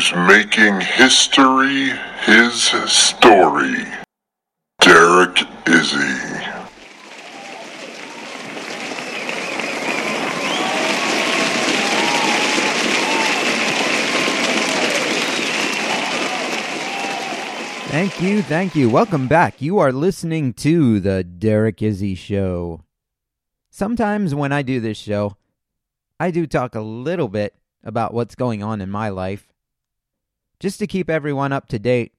Who's making history his story, Derek Izzy. Thank you, thank you. Welcome back. You are listening to the Derek Izzy Show. Sometimes when I do this show, I do talk a little bit about what's going on in my life. Just to keep everyone up to date,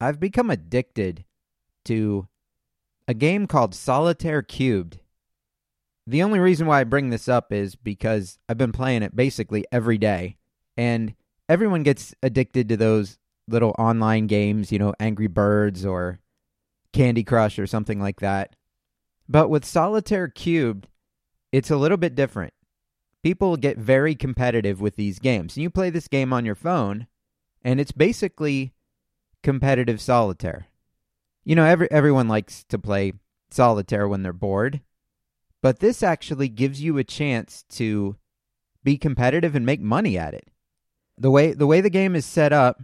I've become addicted to a game called Solitaire Cubed. The only reason why I bring this up is because I've been playing it basically every day, and everyone gets addicted to those little online games, you know, Angry Birds or Candy Crush or something like that. But with Solitaire Cubed, it's a little bit different. People get very competitive with these games. And you play this game on your phone, and it's basically competitive solitaire. You know, every everyone likes to play solitaire when they're bored, but this actually gives you a chance to be competitive and make money at it. The way the way the game is set up,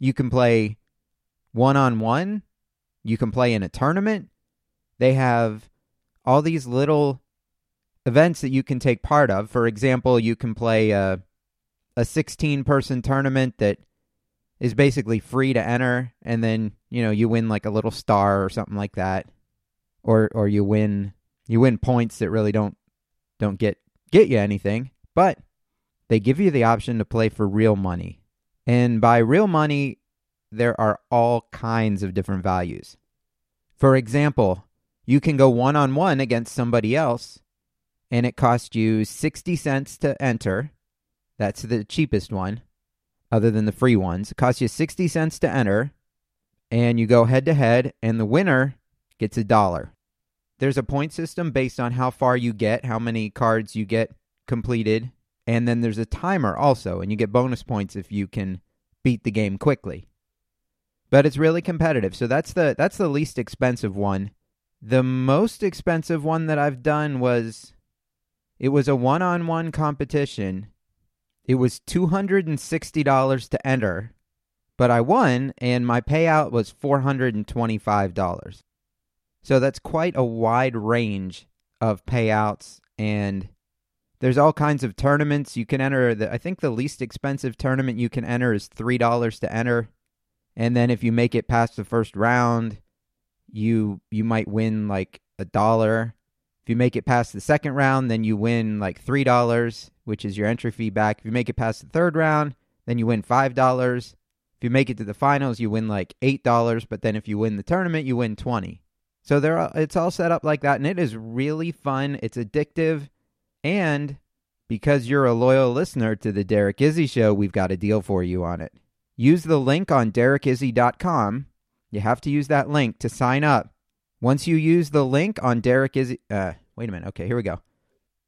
you can play one on one, you can play in a tournament. They have all these little events that you can take part of. For example, you can play a a 16 person tournament that is basically free to enter and then, you know, you win like a little star or something like that. Or or you win you win points that really don't don't get get you anything, but they give you the option to play for real money. And by real money, there are all kinds of different values. For example, you can go one on one against somebody else, and it costs you 60 cents to enter. That's the cheapest one, other than the free ones. It costs you 60 cents to enter, and you go head to head, and the winner gets a dollar. There's a point system based on how far you get, how many cards you get completed, and then there's a timer also, and you get bonus points if you can beat the game quickly. But it's really competitive. So that's the that's the least expensive one. The most expensive one that I've done was it was a one-on-one competition. It was $260 to enter, but I won and my payout was $425. So that's quite a wide range of payouts and there's all kinds of tournaments you can enter. The, I think the least expensive tournament you can enter is three dollars to enter, and then if you make it past the first round, you you might win like a dollar. If you make it past the second round, then you win like three dollars, which is your entry fee back. If you make it past the third round, then you win five dollars. If you make it to the finals, you win like eight dollars. But then if you win the tournament, you win twenty. So there, it's all set up like that, and it is really fun. It's addictive. And because you're a loyal listener to the Derek Izzy Show, we've got a deal for you on it. Use the link on derekizzy.com. You have to use that link to sign up. Once you use the link on Derek Izzy, uh, wait a minute. Okay, here we go.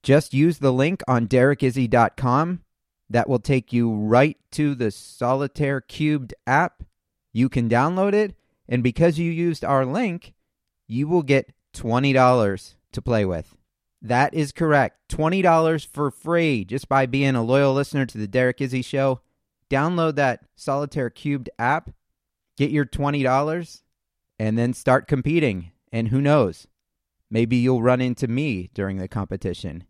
Just use the link on derekizzy.com. That will take you right to the Solitaire Cubed app. You can download it, and because you used our link, you will get $20 to play with. That is correct. $20 for free just by being a loyal listener to the Derek Izzy Show. Download that Solitaire Cubed app, get your $20, and then start competing. And who knows? Maybe you'll run into me during the competition.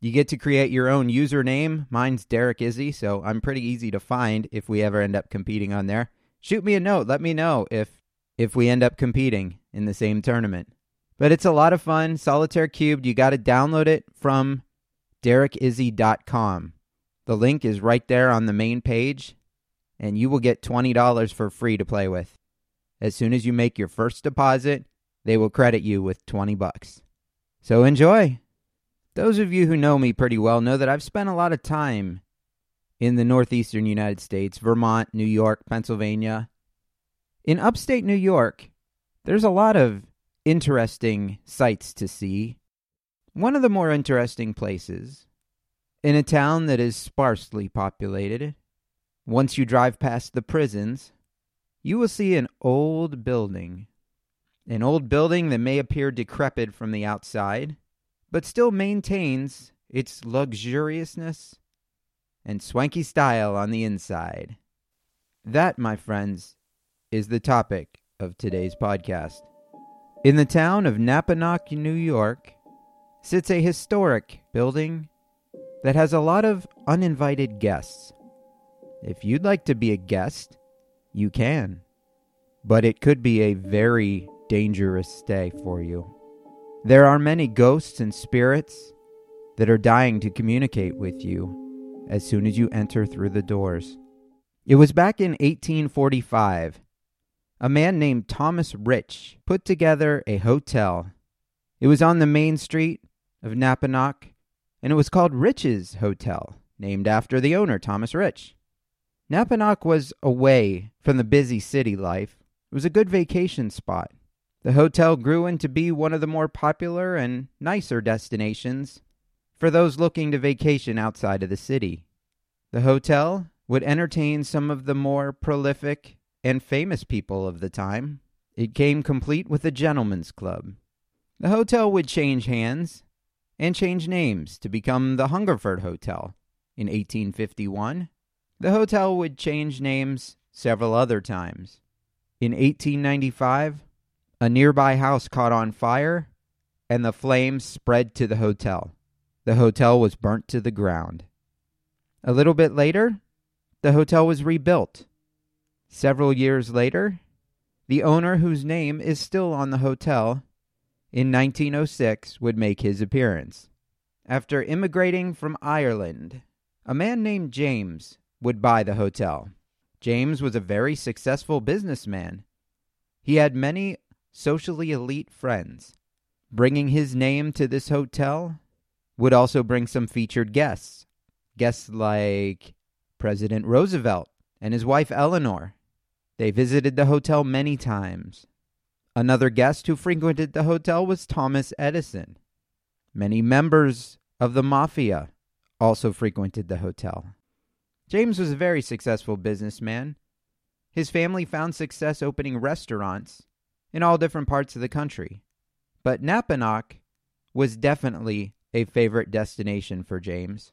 You get to create your own username. Mine's Derek Izzy, so I'm pretty easy to find if we ever end up competing on there. Shoot me a note. Let me know if if we end up competing in the same tournament. But it's a lot of fun. Solitaire Cubed, you got to download it from derekizzy.com. The link is right there on the main page, and you will get $20 for free to play with. As soon as you make your first deposit, they will credit you with 20 bucks. So enjoy. Those of you who know me pretty well know that I've spent a lot of time in the northeastern United States, Vermont, New York, Pennsylvania. In upstate New York, there's a lot of interesting sights to see. One of the more interesting places, in a town that is sparsely populated, once you drive past the prisons, you will see an old building. An old building that may appear decrepit from the outside, but still maintains its luxuriousness and swanky style on the inside. That, my friends, is the topic of today's podcast. In the town of Napanoch, New York, sits a historic building that has a lot of uninvited guests. If you'd like to be a guest, you can. But it could be a very dangerous stay for you. There are many ghosts and spirits that are dying to communicate with you as soon as you enter through the doors. It was back in 1845. A man named Thomas Rich put together a hotel. It was on the main street of Napanoch, and it was called Rich's Hotel, named after the owner, Thomas Rich. Napanoch was away from the busy city life. It was a good vacation spot. The hotel grew into be one of the more popular and nicer destinations for those looking to vacation outside of the city. The hotel would entertain some of the more prolific and famous people of the time. It came complete with a gentleman's club. The hotel would change hands and change names to become the Hungerford Hotel in 1851. The hotel would change names several other times. In 1895, a nearby house caught on fire and the flames spread to the hotel. The hotel was burnt to the ground. A little bit later, the hotel was rebuilt. Several years later, the owner, whose name is still on the hotel, in 1906 would make his appearance. After immigrating from Ireland, a man named James would buy the hotel. James was a very successful businessman. He had many socially elite friends. Bringing his name to this hotel would also bring some featured guests. Guests like President Roosevelt and his wife Eleanor. They visited the hotel many times. Another guest who frequented the hotel was Thomas Edison. Many members of the mafia also frequented the hotel. James was a very successful businessman. His family found success opening restaurants in all different parts of the country. But Napanoch was definitely a favorite destination for James.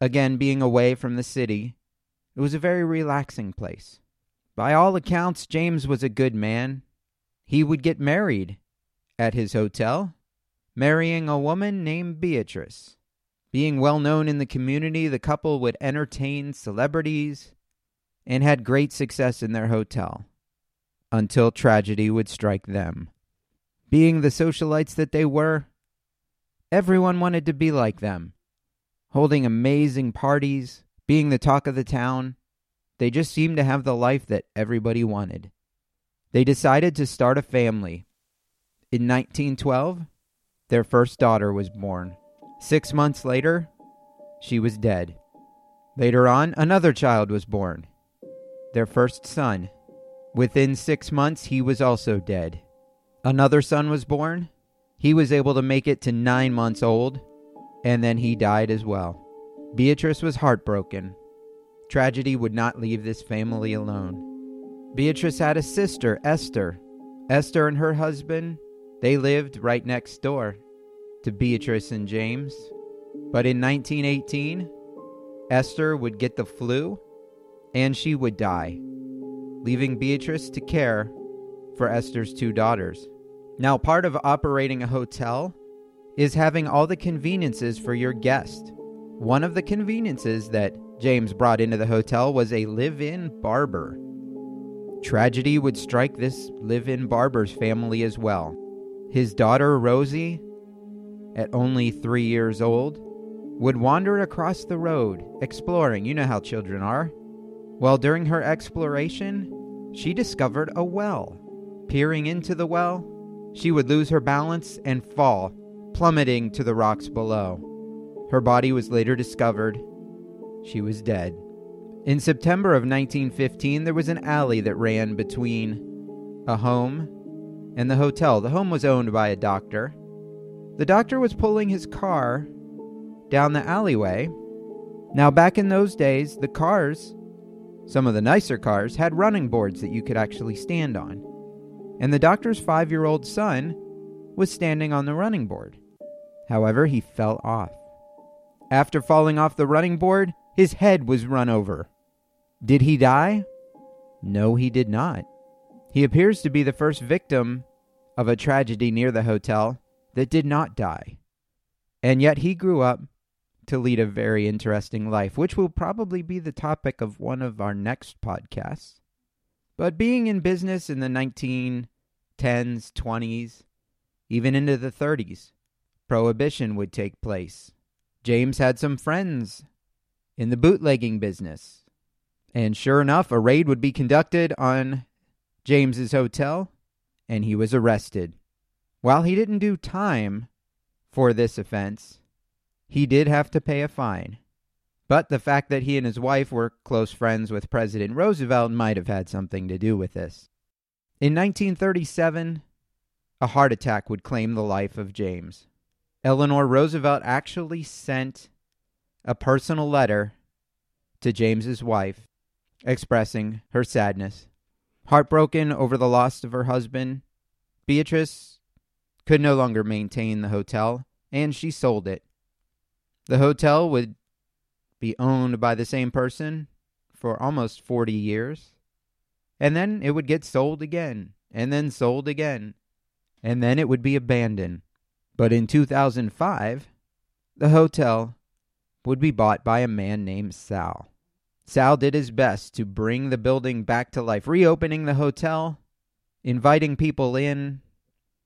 Again, being away from the city, it was a very relaxing place. By all accounts, James was a good man. He would get married at his hotel, marrying a woman named Beatrice. Being well known in the community, the couple would entertain celebrities and had great success in their hotel until tragedy would strike them. Being the socialites that they were, everyone wanted to be like them, holding amazing parties, being the talk of the town. They just seemed to have the life that everybody wanted. They decided to start a family. In 1912, their first daughter was born. Six months later, she was dead. Later on, another child was born, their first son. Within six months, he was also dead. Another son was born. He was able to make it to nine months old, and then he died as well. Beatrice was heartbroken. Tragedy would not leave this family alone. Beatrice had a sister, Esther. Esther and her husband, they lived right next door to Beatrice and James. But in 1918, Esther would get the flu and she would die leaving Beatrice to care for Esther's two daughters. Now, part of operating a hotel is having all the conveniences for your guest. One of the conveniences that James brought into the hotel was a live in barber. Tragedy would strike this live in barber's family as well. His daughter, Rosie, at only three years old, would wander across the road, exploring. You know how children are. Well, during her exploration, she discovered a well. Peering into the well, she would lose her balance and fall, plummeting to the rocks below. Her body was later discovered. She was dead. In September of 1915, there was an alley that ran between a home and the hotel. The home was owned by a doctor. The doctor was pulling his car down the alleyway. Now, back in those days, the cars, some of the nicer cars, had running boards that you could actually stand on. And the doctor's five year old son was standing on the running board. However, he fell off. After falling off the running board, his head was run over. Did he die? No, he did not. He appears to be the first victim of a tragedy near the hotel that did not die. And yet he grew up to lead a very interesting life, which will probably be the topic of one of our next podcasts. But being in business in the 1910s, 20s, even into the 30s, prohibition would take place. James had some friends in the bootlegging business. And sure enough, a raid would be conducted on James's hotel and he was arrested. While he didn't do time for this offense, he did have to pay a fine. But the fact that he and his wife were close friends with President Roosevelt might have had something to do with this. In 1937, a heart attack would claim the life of James. Eleanor Roosevelt actually sent a personal letter to James's wife expressing her sadness. Heartbroken over the loss of her husband, Beatrice could no longer maintain the hotel and she sold it. The hotel would be owned by the same person for almost 40 years. And then it would get sold again, and then sold again, and then it would be abandoned. But in 2005, the hotel would be bought by a man named Sal. Sal did his best to bring the building back to life, reopening the hotel, inviting people in,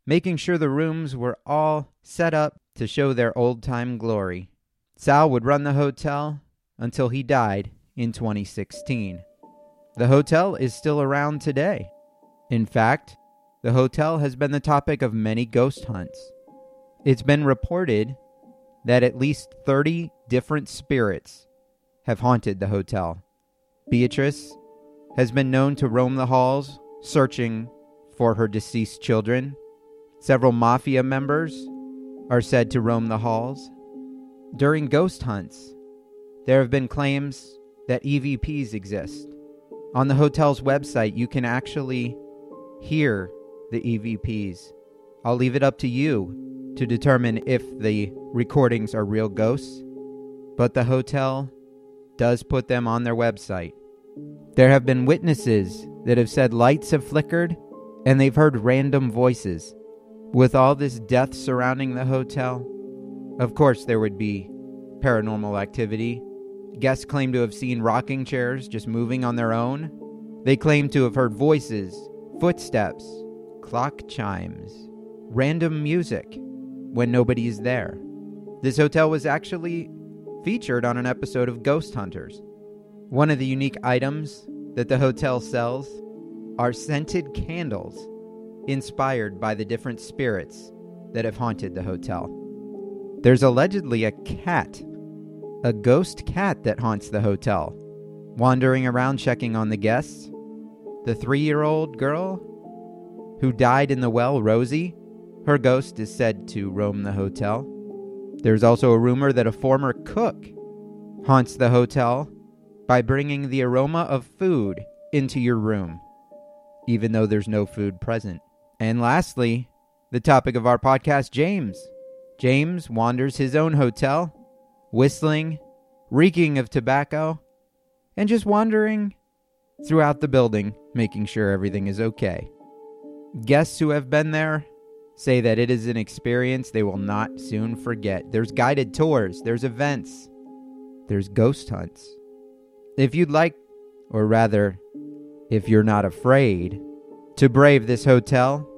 making sure the rooms were all set up to show their old time glory. Sal would run the hotel until he died in 2016. The hotel is still around today. In fact, the hotel has been the topic of many ghost hunts. It's been reported that at least 30 different spirits have haunted the hotel. Beatrice has been known to roam the halls searching for her deceased children. Several mafia members are said to roam the halls. During ghost hunts, there have been claims that EVPs exist. On the hotel's website, you can actually hear the EVPs. I'll leave it up to you to determine if the recordings are real ghosts, but the hotel does put them on their website. There have been witnesses that have said lights have flickered and they've heard random voices. With all this death surrounding the hotel, of course there would be paranormal activity. Guests claim to have seen rocking chairs just moving on their own. They claim to have heard voices, footsteps, clock chimes, random music when nobody is there. This hotel was actually featured on an episode of Ghost Hunters. One of the unique items that the hotel sells are scented candles inspired by the different spirits that have haunted the hotel. There's allegedly a cat, a ghost cat that haunts the hotel, wandering around checking on the guests. The three year old girl who died in the well, Rosie, her ghost is said to roam the hotel. There's also a rumor that a former cook haunts the hotel by bringing the aroma of food into your room even though there's no food present. And lastly, the topic of our podcast, James. James wanders his own hotel, whistling, reeking of tobacco, and just wandering throughout the building, making sure everything is okay. Guests who have been there say that it is an experience they will not soon forget. There's guided tours, there's events, there's ghost hunts. If you'd like, or rather, if you're not afraid to brave this hotel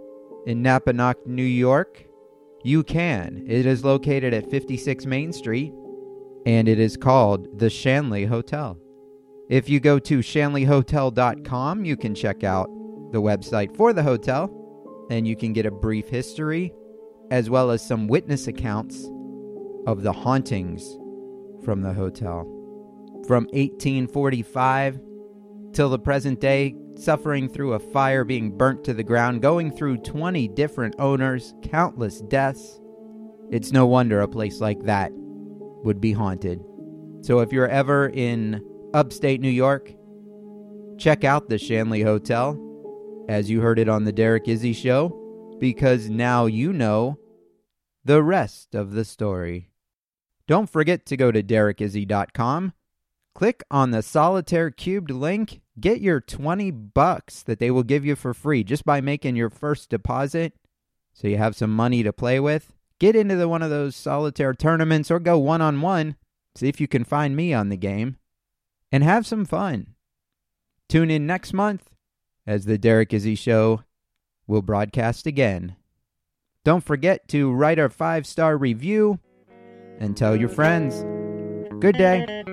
in Napanoch, New York, you can. It is located at 56 Main Street and it is called the Shanley Hotel. If you go to shanleyhotel.com, you can check out the website for the hotel and you can get a brief history as well as some witness accounts of the hauntings from the hotel. from 1845 till the present day, suffering through a fire, being burnt to the ground, going through 20 different owners, countless deaths. It's no wonder a place like that would be haunted. So if you're ever in upstate New York, check out the Shanley Hotel, as you heard it on the Derek Izzy Show, because now you know the rest of the story. Don't forget to go to derekizzy.com, click on the solitaire cubed link, get your 20 bucks that they will give you for free just by making your first deposit so you have some money to play with. Get into the, one of those solitaire tournaments or go one on one. See if you can find me on the game and have some fun. Tune in next month as the Derek Izzy Show will broadcast again. Don't forget to write our five star review and tell your friends. Good day.